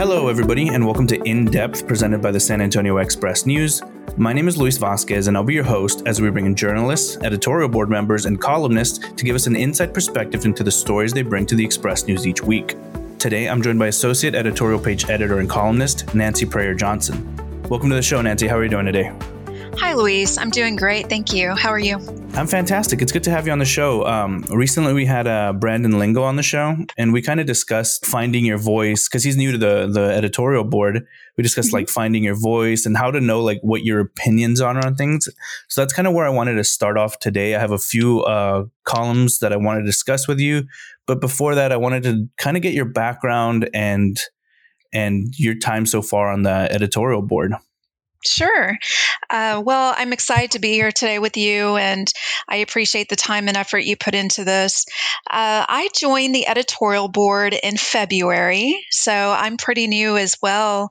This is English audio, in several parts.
Hello, everybody, and welcome to In Depth, presented by the San Antonio Express News. My name is Luis Vasquez, and I'll be your host as we bring in journalists, editorial board members, and columnists to give us an inside perspective into the stories they bring to the Express News each week. Today, I'm joined by Associate Editorial Page Editor and columnist Nancy Preyor Johnson. Welcome to the show, Nancy. How are you doing today? Hi, Luis. I'm doing great. Thank you. How are you? I'm fantastic. It's good to have you on the show. Um, recently, we had uh, Brandon Lingle on the show, and we kind of discussed finding your voice because he's new to the the editorial board. We discussed mm-hmm. like finding your voice and how to know like what your opinions are on things. So that's kind of where I wanted to start off today. I have a few uh, columns that I want to discuss with you, but before that, I wanted to kind of get your background and and your time so far on the editorial board. Sure. Uh, well, I'm excited to be here today with you, and I appreciate the time and effort you put into this. Uh, I joined the editorial board in February, so I'm pretty new as well.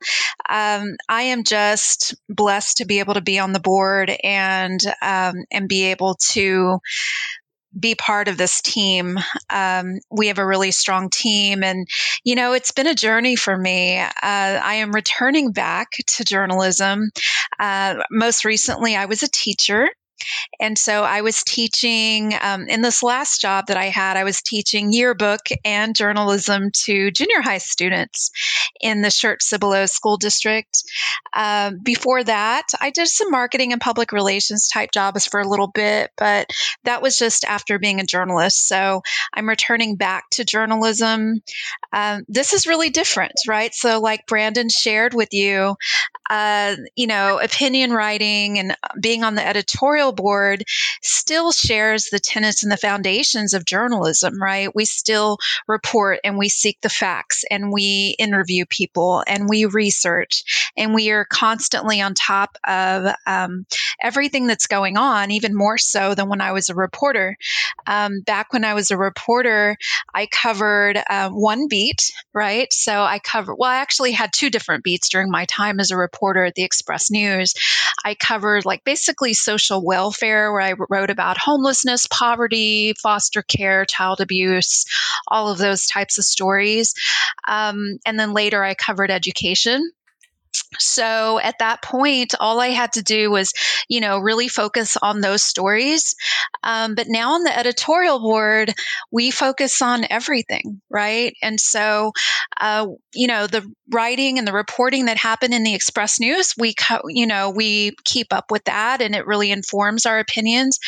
Um, I am just blessed to be able to be on the board and um, and be able to be part of this team. Um, we have a really strong team, and you know, it's been a journey for me. Uh, I am returning back to journalism. Uh, most recently, I was a teacher. And so I was teaching um, in this last job that I had, I was teaching yearbook and journalism to junior high students in the Schertz Cibolo School District. Uh, before that, I did some marketing and public relations type jobs for a little bit, but that was just after being a journalist. So I'm returning back to journalism. Um, this is really different, right? So, like Brandon shared with you, uh, you know, opinion writing and being on the editorial board still shares the tenets and the foundations of journalism, right? We still report and we seek the facts and we interview people and we research and we are constantly on top of um, everything that's going on, even more so than when I was a reporter. Um, back when I was a reporter, I covered uh, one beat, right? So I covered, well, I actually had two different beats during my time as a reporter at the Express News. I covered like basically social welfare, where I wrote about homelessness, poverty, foster care, child abuse, all of those types of stories. Um, and then later I covered education so at that point, all I had to do was, you know, really focus on those stories. Um, but now on the editorial board, we focus on everything, right? And so, uh, you know, the writing and the reporting that happened in the Express News, we, co- you know, we keep up with that, and it really informs our opinions.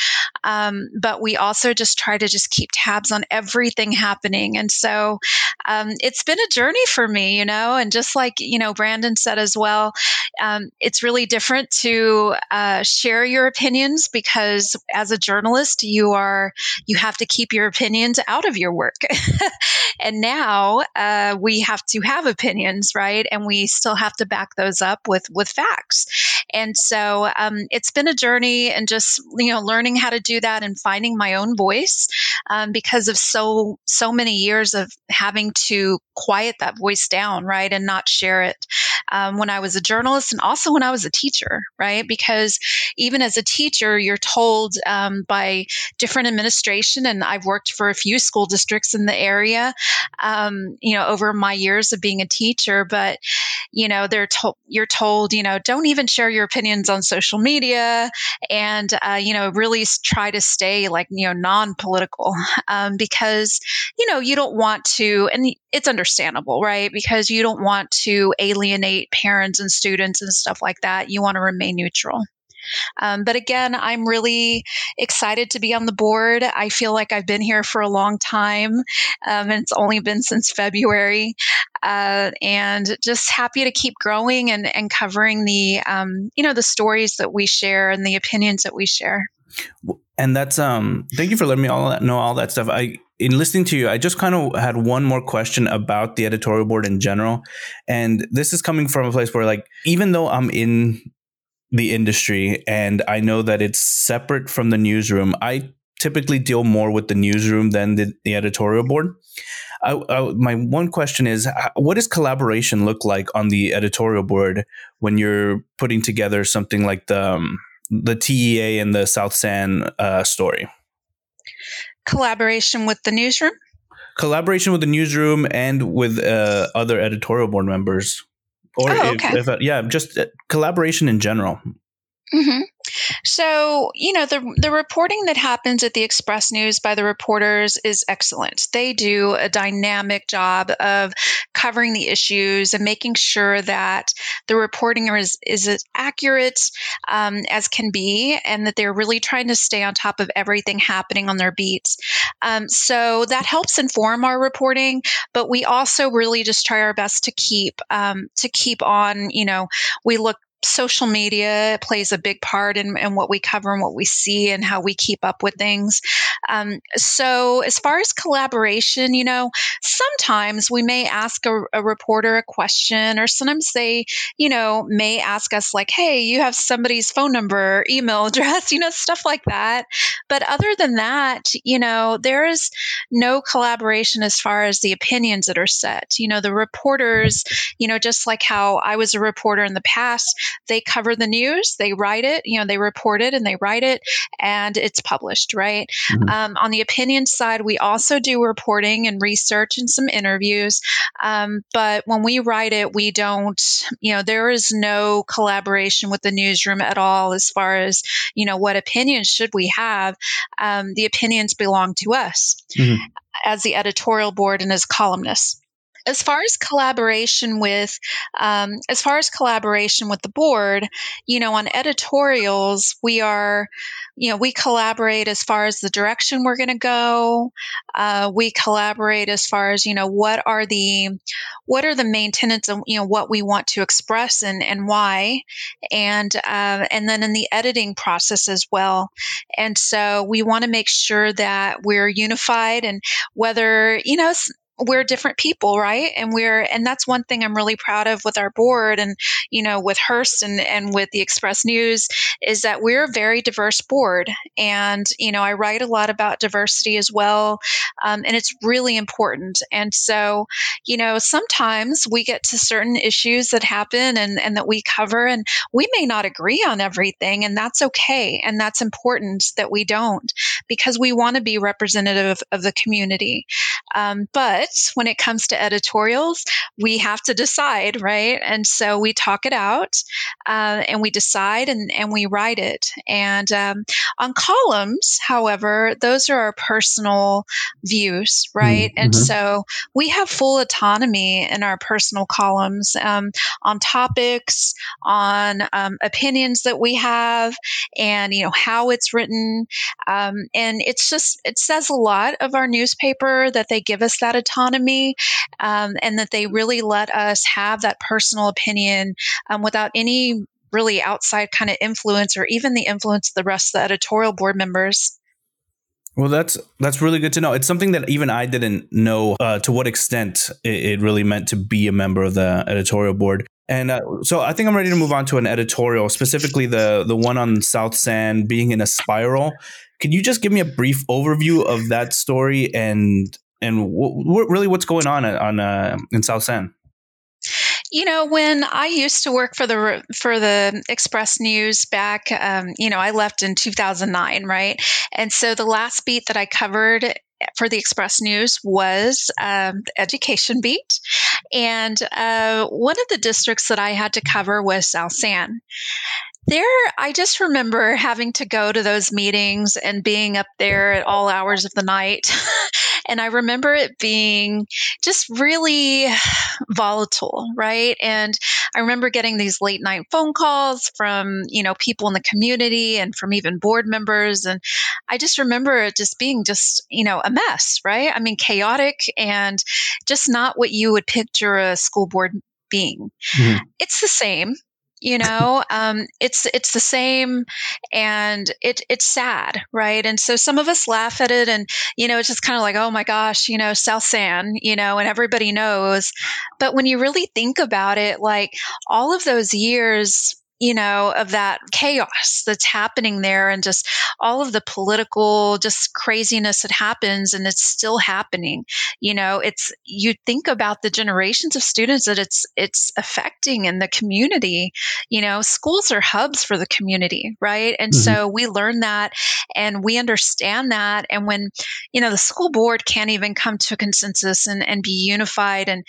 Um, but we also just try to just keep tabs on everything happening. And so, um, it's been a journey for me, you know, and just like you know, Brandon said as well well. Um, it's really different to uh, share your opinions because as a journalist, you are you have to keep your opinions out of your work. and now uh, we have to have opinions, right? And we still have to back those up with with facts. And so um, it's been a journey and just you know learning how to do that and finding my own voice um, because of so so many years of having to quiet that voice down, right, and not share it. Um, when I was a journalist and also when I was a teacher, right? Because even as a teacher, you're told um, by different administration, and I've worked for a few school districts in the area, um, you know, over my years of being a teacher, but you know, they're told you're told, you know, don't even share your opinions on social media, and uh, you know, really try to stay like you know non-political um, because you know you don't want to, and it's understandable, right? Because you don't want to alienate parents and students and stuff like that. You want to remain neutral. Um, but again, I'm really excited to be on the board. I feel like I've been here for a long time, um, and it's only been since February. Uh, and just happy to keep growing and, and covering the um, you know the stories that we share and the opinions that we share. And that's um. Thank you for letting me all that, know all that stuff. I in listening to you, I just kind of had one more question about the editorial board in general. And this is coming from a place where, like, even though I'm in the industry and I know that it's separate from the newsroom, I typically deal more with the newsroom than the, the editorial board. I, I, my one question is what does collaboration look like on the editorial board when you're putting together something like the um, the TEA and the South San uh, story? collaboration with the newsroom? collaboration with the newsroom and with uh, other editorial board members, or Oh, if, okay. if uh, yeah, just uh, collaboration in general. Hmm So, you know, the the reporting that happens at the Express News by the reporters is excellent. They do a dynamic job of covering the issues and making sure that the reporting is is as accurate um, as can be, and that they're really trying to stay on top of everything happening on their beats. Um, so that helps inform our reporting, but we also really just try our best to keep um, to keep on. You know, we look social media plays a big part in, in what we cover and what we see and how we keep up with things. Um, so, as far as collaboration, you know, sometimes we may ask a, a reporter a question, or sometimes they, you know, may ask us, like, hey, you have somebody's phone number, email address, you know, stuff like that. But other than that, you know, there is no collaboration as far as the opinions that are set. You know, the reporters, you know, just like how I was a reporter in the past, they cover the news, they write it, you know, they report it and they write it, and it's published, right? Mhm. Um, on the opinion side, we also do reporting and research and some interviews. Um, but when we write it, we don't, you know, there is no collaboration with the newsroom at all as far as, you know, what opinions should we have. Um, the opinions belong to us Mhm. as the editorial board and as columnists as far as collaboration with um, as far as collaboration with the board you know on editorials we are you know we collaborate as far as the direction we're going to go. Uh, we collaborate as far as you know what are the what are the main tenets of you know what we want to express and and why. And uh, and then in the editing process as well. And so we want to make sure that we're unified and whether you know we're different people, right? And we're and that's one thing I'm really proud of with our board and you know with Hearst and and with the Express News is that we're a very diverse board. And you know I write a lot about diversity as well, um, and it's really important. And so you know sometimes we get to certain issues that happen and and that we cover, and we may not agree on everything, and that's okay, and that's important that we don't because we want to be representative of the community. Um, but when it comes to editorials, we have to decide, right? And so we talk it out uh, and we decide and, and we write it. And um, on columns, however, those are our personal views, right? And Mhm. so we have full autonomy in our personal columns um, on topics, on um, opinions that we have, and you know how it's written. Um, and it's just it says a lot of our newspaper that they give us that autonomy um, and that they really let us have that personal opinion um, without any really outside kind of influence or even the influence of the rest of the editorial board members. Well, that's that's really good to know. It's something that even I didn't know uh, to what extent it, it really meant to be a member of the editorial board. And uh, so I think I'm ready to move on to an editorial, specifically the the one on South San being in a spiral. Can you just give me a brief overview of that story and and really what's going on on uh, in South San? You know, when I used to work for the for the Express News back, um, you know, I left in 2009, right? And so the last beat that I covered for the Express News was um, education beat, and uh, one of the districts that I had to cover was South San. There, I just remember having to go to those meetings and being up there at all hours of the night. and I remember it being just really volatile, right? And I remember getting these late night phone calls from, you know, people in the community and from even board members. And I just remember it just being just, you know, a mess, right? I mean, chaotic and just not what you would picture a school board being. Mhm. It's the same you know um, it's it's the same and it it's sad right? And so some of us laugh at it and you know it's just kind of like oh my gosh you know south san you know and everybody knows. But when you really think about it like all of those years you know of that chaos that's happening there and just all of the political just craziness that happens and it's still happening. You know it's you think about the generations of students that it's it's affecting in the community. You know schools are hubs for the community right? And mm-hmm. so we learn that and we understand that. And when you know the school board can't even come to a consensus and, and be unified and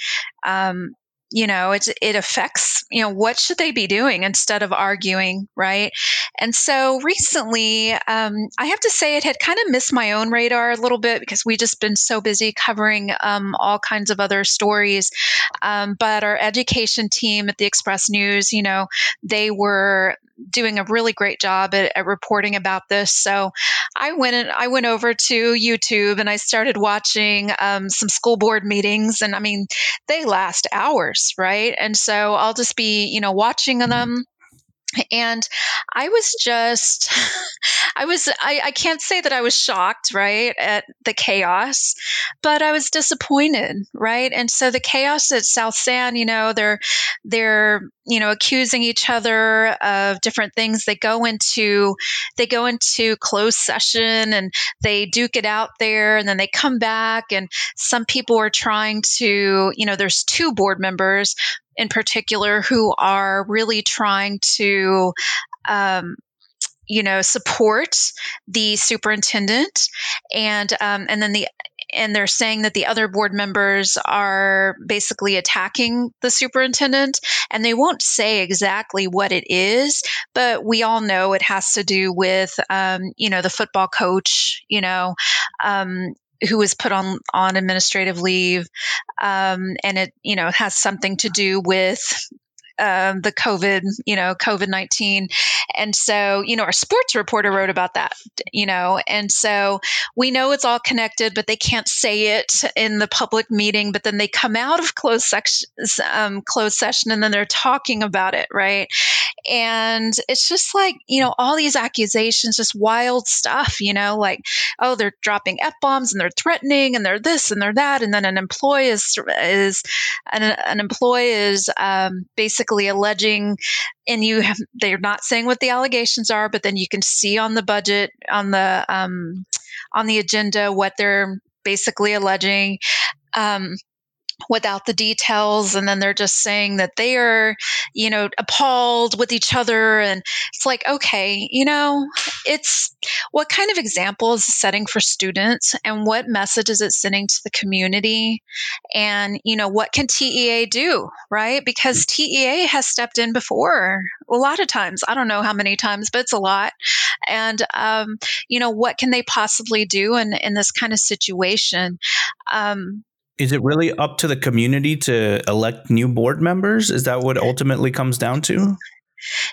um, you know it, it affects you know what should they be doing instead of arguing right? And so recently um, i have to say it had kind of missed my own radar a little bit because we just been so busy covering um, all kinds of other stories. Um, but our education team at the express news you know they were doing a really great job at, at reporting about this. So I went and I went over to YouTube and I started watching um, some school board meetings, and I mean they last hours, right? And so I'll just be you know watching them and i was just i was I, I, can't say that i was shocked right at the chaos but i was disappointed right? And so the chaos at south san you know they're they're you know accusing each other of different things. They go into they go into closed session and they duke it out there and then they come back and some people are trying to you know there's two board members in particular who are really trying to um, you know support the superintendent and um, and then the and they're saying that the other board members are basically attacking the superintendent and they won't say exactly what it is but we all know it has to do with um, you know the football coach you know um, who was put on on administrative leave, um, and it you know has something to do with um, the COVID, you know, COVID 19. And so, you know, our sports reporter wrote about that, you know, and so we know it's all connected, but they can't say it in the public meeting. But then they come out of closed, section, um, closed session and then they're talking about it, right? And it's just like, you know, all these accusations, just wild stuff, you know, like, oh, they're dropping F bombs and they're threatening and they're this and they're that. And then an employee is, is an, an employee is um, basically basically alleging and you have they're not saying what the allegations are but then you can see on the budget on the um, on the agenda what they're basically alleging. Um, without the details and then they're just saying that they are you know appalled with each other and it's like okay you know it's what kind of example is setting for students and what message is it sending to the community and you know what can TEA do right? Because TEA has stepped in before a lot of times. I don't know how many times but it's a lot. And um, you know what can they possibly do in in this kind of situation? Um, is it really up to the community to elect new board members? Is that what ultimately comes down to?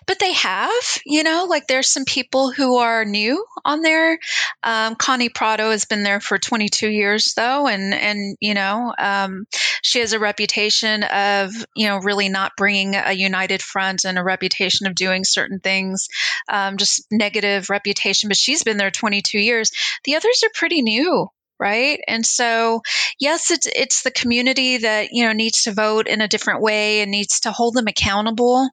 But they have, you know, like there's some people who are new on there. Um, Connie Prado has been there for 22 years, though, and and you know, um, she has a reputation of you know really not bringing a united front and a reputation of doing certain things, um, just negative reputation. But she's been there 22 years. The others are pretty new, right? And so yes it's it's the community that you know needs to vote in a different way and needs to hold them accountable.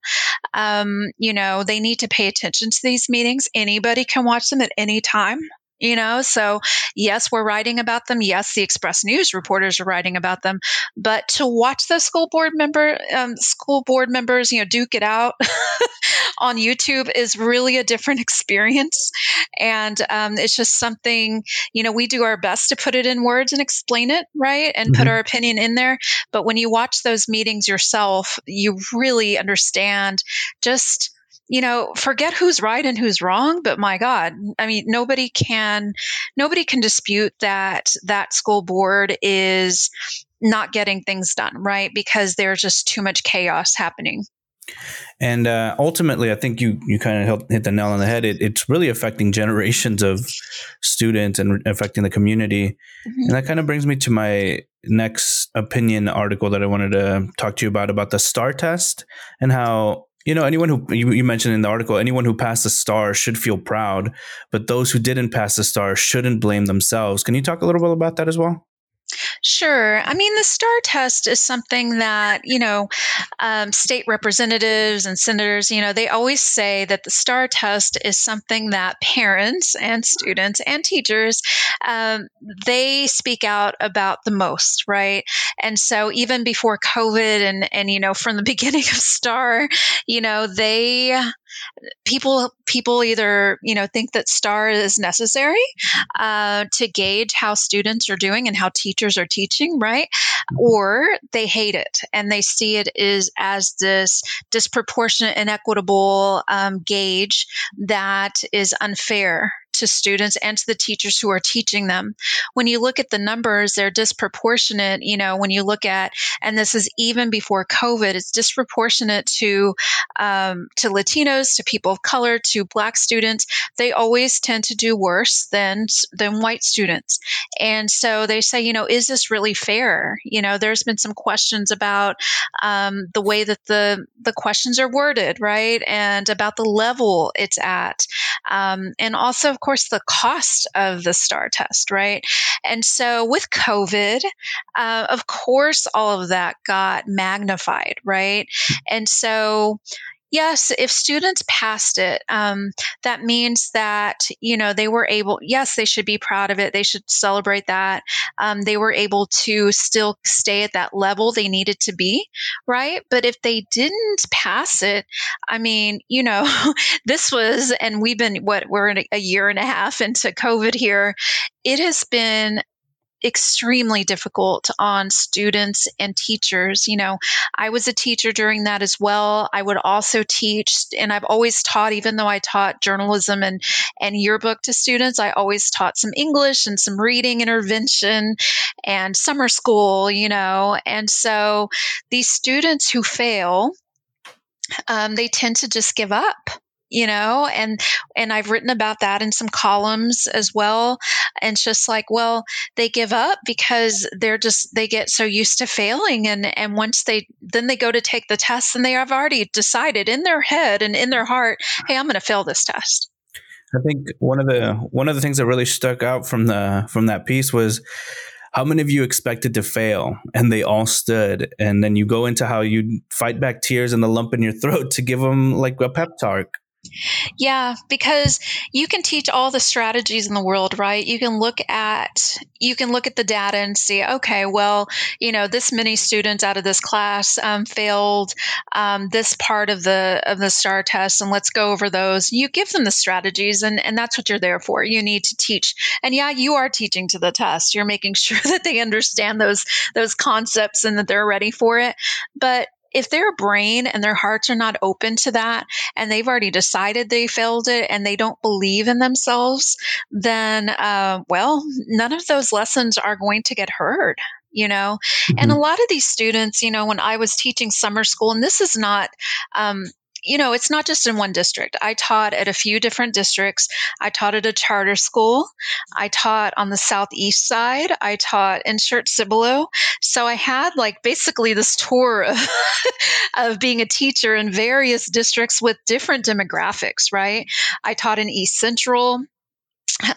Um, you know they need to pay attention to these meetings. Anybody can watch them at any time you know? So yes we're writing about them. Yes the express news reporters are writing about them. But to watch the school board member um, school board members you know duke it out on youtube is really a different experience. And um, it's just something you know we do our best to put it in words and explain it right and mm-hmm. put our opinion in there. But when you watch those meetings yourself you really understand just you know, forget who's right and who's wrong, but my God, I mean, nobody can, nobody can dispute that that school board is not getting things done, right? Because there's just too much chaos happening. And uh, ultimately, I think you you kind of hit the nail on the head. It, it's really affecting generations of students and affecting the community. Mm-hmm. And that kind of brings me to my next opinion article that I wanted to talk to you about about the STAAR test and how you know, anyone who you, you, mentioned in the article, anyone who passed the STAAR should feel proud, but those who didn't pass the STAAR shouldn't blame themselves. Can you talk a little bit about that as well? Sure. I mean, the STAAR test is something that, you know, um, state representatives and senators, you know, they always say that the STAAR test is something that parents and students and teachers, um, they speak out about the most, right? And so even before COVID and, and, you know, from the beginning of STAAR, you know, they, people people either you know think that STAAR is necessary uh, to gauge how students are doing and how teachers are teaching right? Or they hate it and they see it is as this disproportionate inequitable um, gauge that is unfair to students and to the teachers who are teaching them. When you look at the numbers, they're disproportionate. You know, when you look at, and this is even before COVID, it's disproportionate to um, to Latinos, to people of color, to Black students. They always tend to do worse than than white students, and so they say, you know, is this really fair? You know, there's been some questions about um, the way that the the questions are worded, right, and about the level it's at, um, and also, of course, the cost of the STAAR test, right? And so with COVID, uh, of course, all of that got magnified, right? And so, Yes, if students passed it, um, that means that you know they were able. Yes, they should be proud of it. They should celebrate that um, they were able to still stay at that level they needed to be, right? But if they didn't pass it, I mean, you know, this was, and we've been what we're in a year and a half into COVID here. It has been extremely difficult on students and teachers. You know, I was a teacher during that as well. I would also teach, and I've always taught, even though I taught journalism and, and yearbook to students, I always taught some English and some reading intervention and summer school, you know. And so these students who fail, um, they tend to just give up you know and and i've written about that in some columns as well. And it's just like well they give up because they're just they get so used to failing. And and once they then they go to take the test and they have already decided in their head and in their heart hey i'm going to fail this test. I think one of the one of the things that really stuck out from the from that piece was how many of you expected to fail and they all stood. And then you go into how you fight back tears and the lump in your throat to give them like a pep talk yeah, because you can teach all the strategies in the world, right? You can look at you can look at the data and see, okay, well, you know, this many students out of this class um, failed um, this part of the of the STAAR test, and let's go over those. You give them the strategies, and and that's what you're there for. You need to teach, and yeah, you are teaching to the test. You're making sure that they understand those those concepts and that they're ready for it. But if their brain and their hearts are not open to that and they've already decided they failed it and they don't believe in themselves, then, uh, well, none of those lessons are going to get heard you know mm-hmm. and a mm-hmm. lot of these students you know when i was teaching summer school and this is not um, you know, it's not just in one district. I taught at a few different districts. I taught at a charter school. I taught on the southeast side. I taught in Schertz Cibolo. So I had like basically this tour of, of being a teacher in various districts with different demographics, right? I taught in East Central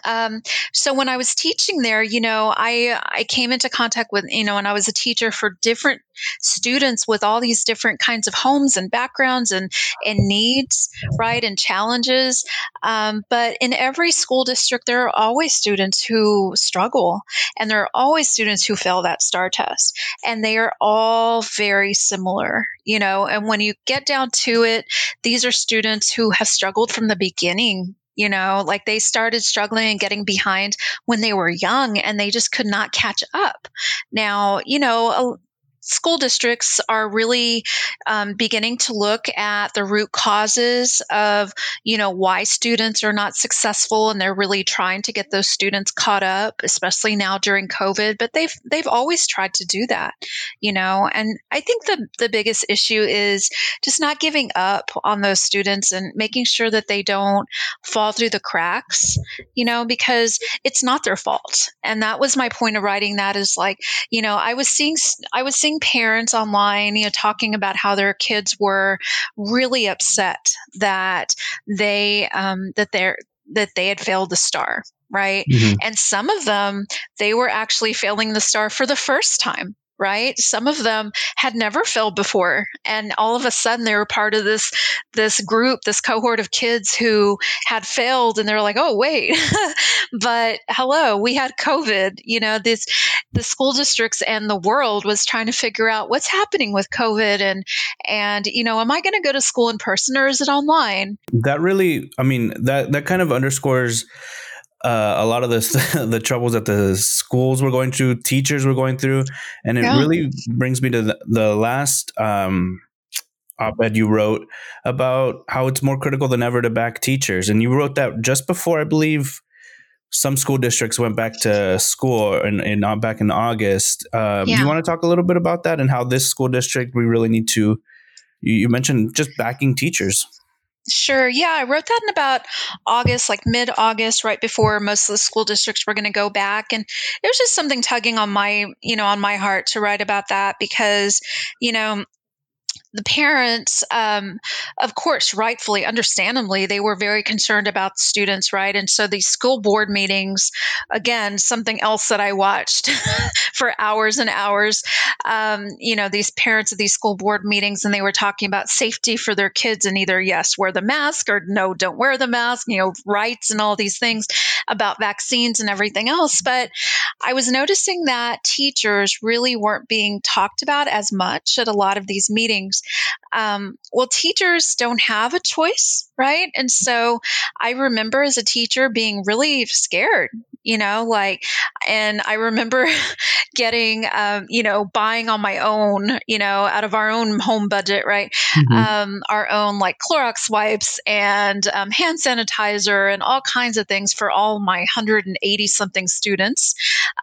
um, so when I was teaching there, you know, I I came into contact with you know, and I was a teacher for different students with all these different kinds of homes and backgrounds and and needs, right, and challenges. Um, but in every school district, there are always students who struggle, and there are always students who fail that STAAR test, and they are all very similar, you know. And when you get down to it, these are students who have struggled from the beginning you know like they started struggling and getting behind when they were young and they just could not catch up. Now you know school districts are really um, beginning to look at the root causes of you know why students are not successful and they're really trying to get those students caught up especially now during covid but they've they've always tried to do that you know? And i think the the biggest issue is just not giving up on those students and making sure that they don't fall through the cracks you know because it's not their fault. And that was my point of writing that is like you know i was seeing i was seeing seeing parents online, you know, talking about how their kids were really upset that they um, that they're that they had failed the STAAR right? Mm-hmm. And some of them, they were actually failing the STAAR for the first time right? Some of them had never failed before and all of a sudden they were part of this this group this cohort of kids who had failed and they're like oh wait. But hello we had covid you know this the school districts and the world was trying to figure out what's happening with covid and and you know am i going to go to school in person or is it online? That really i mean that that kind of underscores uh, a lot of the the troubles that the schools were going through, teachers were going through, and it yeah. really brings me to the, the last um, op-ed you wrote about how it's more critical than ever to back teachers, and you wrote that just before I believe some school districts went back to school in, in uh, back in August. Um, yeah. Do you want to talk a little bit about that and how this school district we really need to? You, you mentioned just backing teachers. Sure. Yeah, I wrote that in about August, like mid August, right before most of the school districts were going to go back. And it was just something tugging on my, you know, on my heart to write about that because, you know, the parents, um, of course, rightfully, understandably, they were very concerned about the students, right? And so these school board meetings, again, something else that I watched for hours and hours. Um, you know, these parents of these school board meetings, and they were talking about safety for their kids, and either yes, wear the mask, or no, don't wear the mask. You know, rights and all these things about vaccines and everything else. But I was noticing that teachers really weren't being talked about as much at a lot of these meetings. Um, well, teachers don't have a choice, right? And so I remember as a teacher being really scared you know like and i remember getting um, you know buying on my own you know out of our own home budget right? Mm-hmm. um, our own like clorox wipes and um, hand sanitizer and all kinds of things for all my 180 something students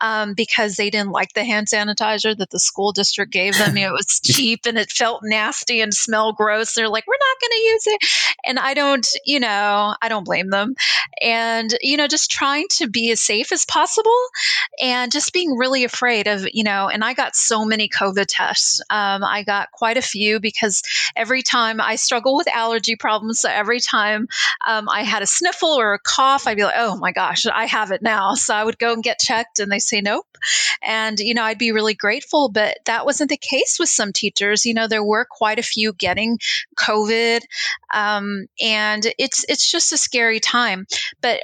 um, because they didn't like the hand sanitizer that the school district gave them. You know, it was cheap and it felt nasty and smelled gross. They're like we're not going to use it. And i don't you know i don't blame them. And you know just trying to be as safe as possible and just being really afraid of, you know, and I got so many COVID tests. Um, I got quite a few because every time I struggle with allergy problems, so every time um, I had a sniffle or a cough, I'd be like, oh my gosh, I have it now. So I would go and get checked and they say nope. And, you know, I'd be really grateful, but that wasn't the case with some teachers. You know, there were quite a few getting COVID. Um, and it's, it's just a scary time. But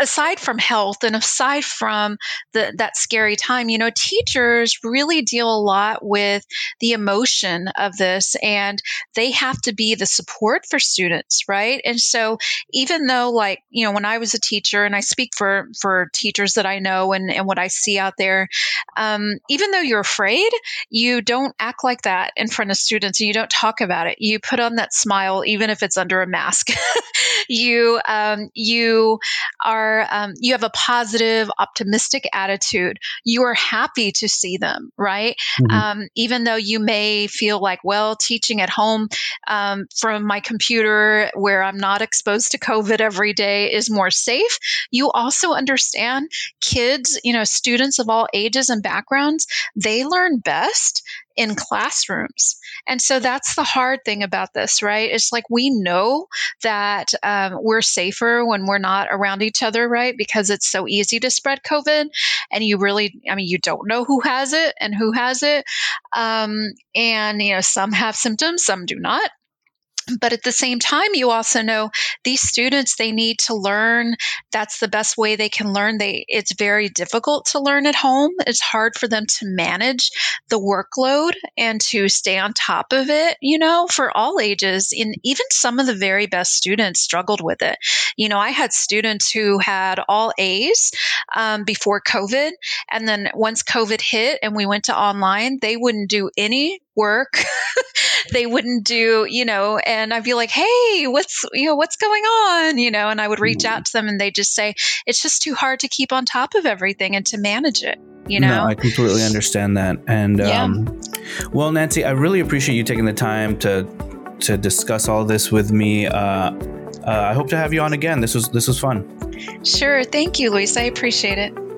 aside from health and aside from the, that scary time, you know, teachers really deal a lot with the emotion of this and they have to be the support for students, right? And so even though like, you know, when I was a teacher and I speak for, for teachers that I know and, and what I see out there, um, even though you're afraid, you don't act like that in front of students and you don't talk about it. You put on that smile, even if it's under a mask. you, um, you are are um, you have a positive, optimistic attitude. You are happy to see them, right? Mm-hmm. Um, even though you may feel like, well, teaching at home um, from my computer where I'm not exposed to COVID every day is more safe. You also understand kids, you know, students of all ages and backgrounds, they learn best in classrooms. And so that's the hard thing about this, right? It's like we know that um, we're safer when we're not around each other, right? Because it's so easy to spread COVID. And you really, I mean, you don't know who has it and who has it. Um, and, you know, some have symptoms, some do not but at the same time you also know these students they need to learn. That's the best way they can learn. They it's very difficult to learn at home. It's hard for them to manage the workload and to stay on top of it you know for all ages. And even some of the very best students struggled with it. You know i had students who had all a's um, before covid. And then once covid hit and we went to online they wouldn't do any work they wouldn't do you know and i'd be like hey what's you know what's going on? You know and i would reach out to them and they just say it's just too hard to keep on top of everything and to manage it you know? No, i completely understand that and yeah. um, well nancy i really appreciate you taking the time to to discuss all this with me. Uh, uh, i hope to have you on again. This was this was fun. Sure thank you luis. I appreciate it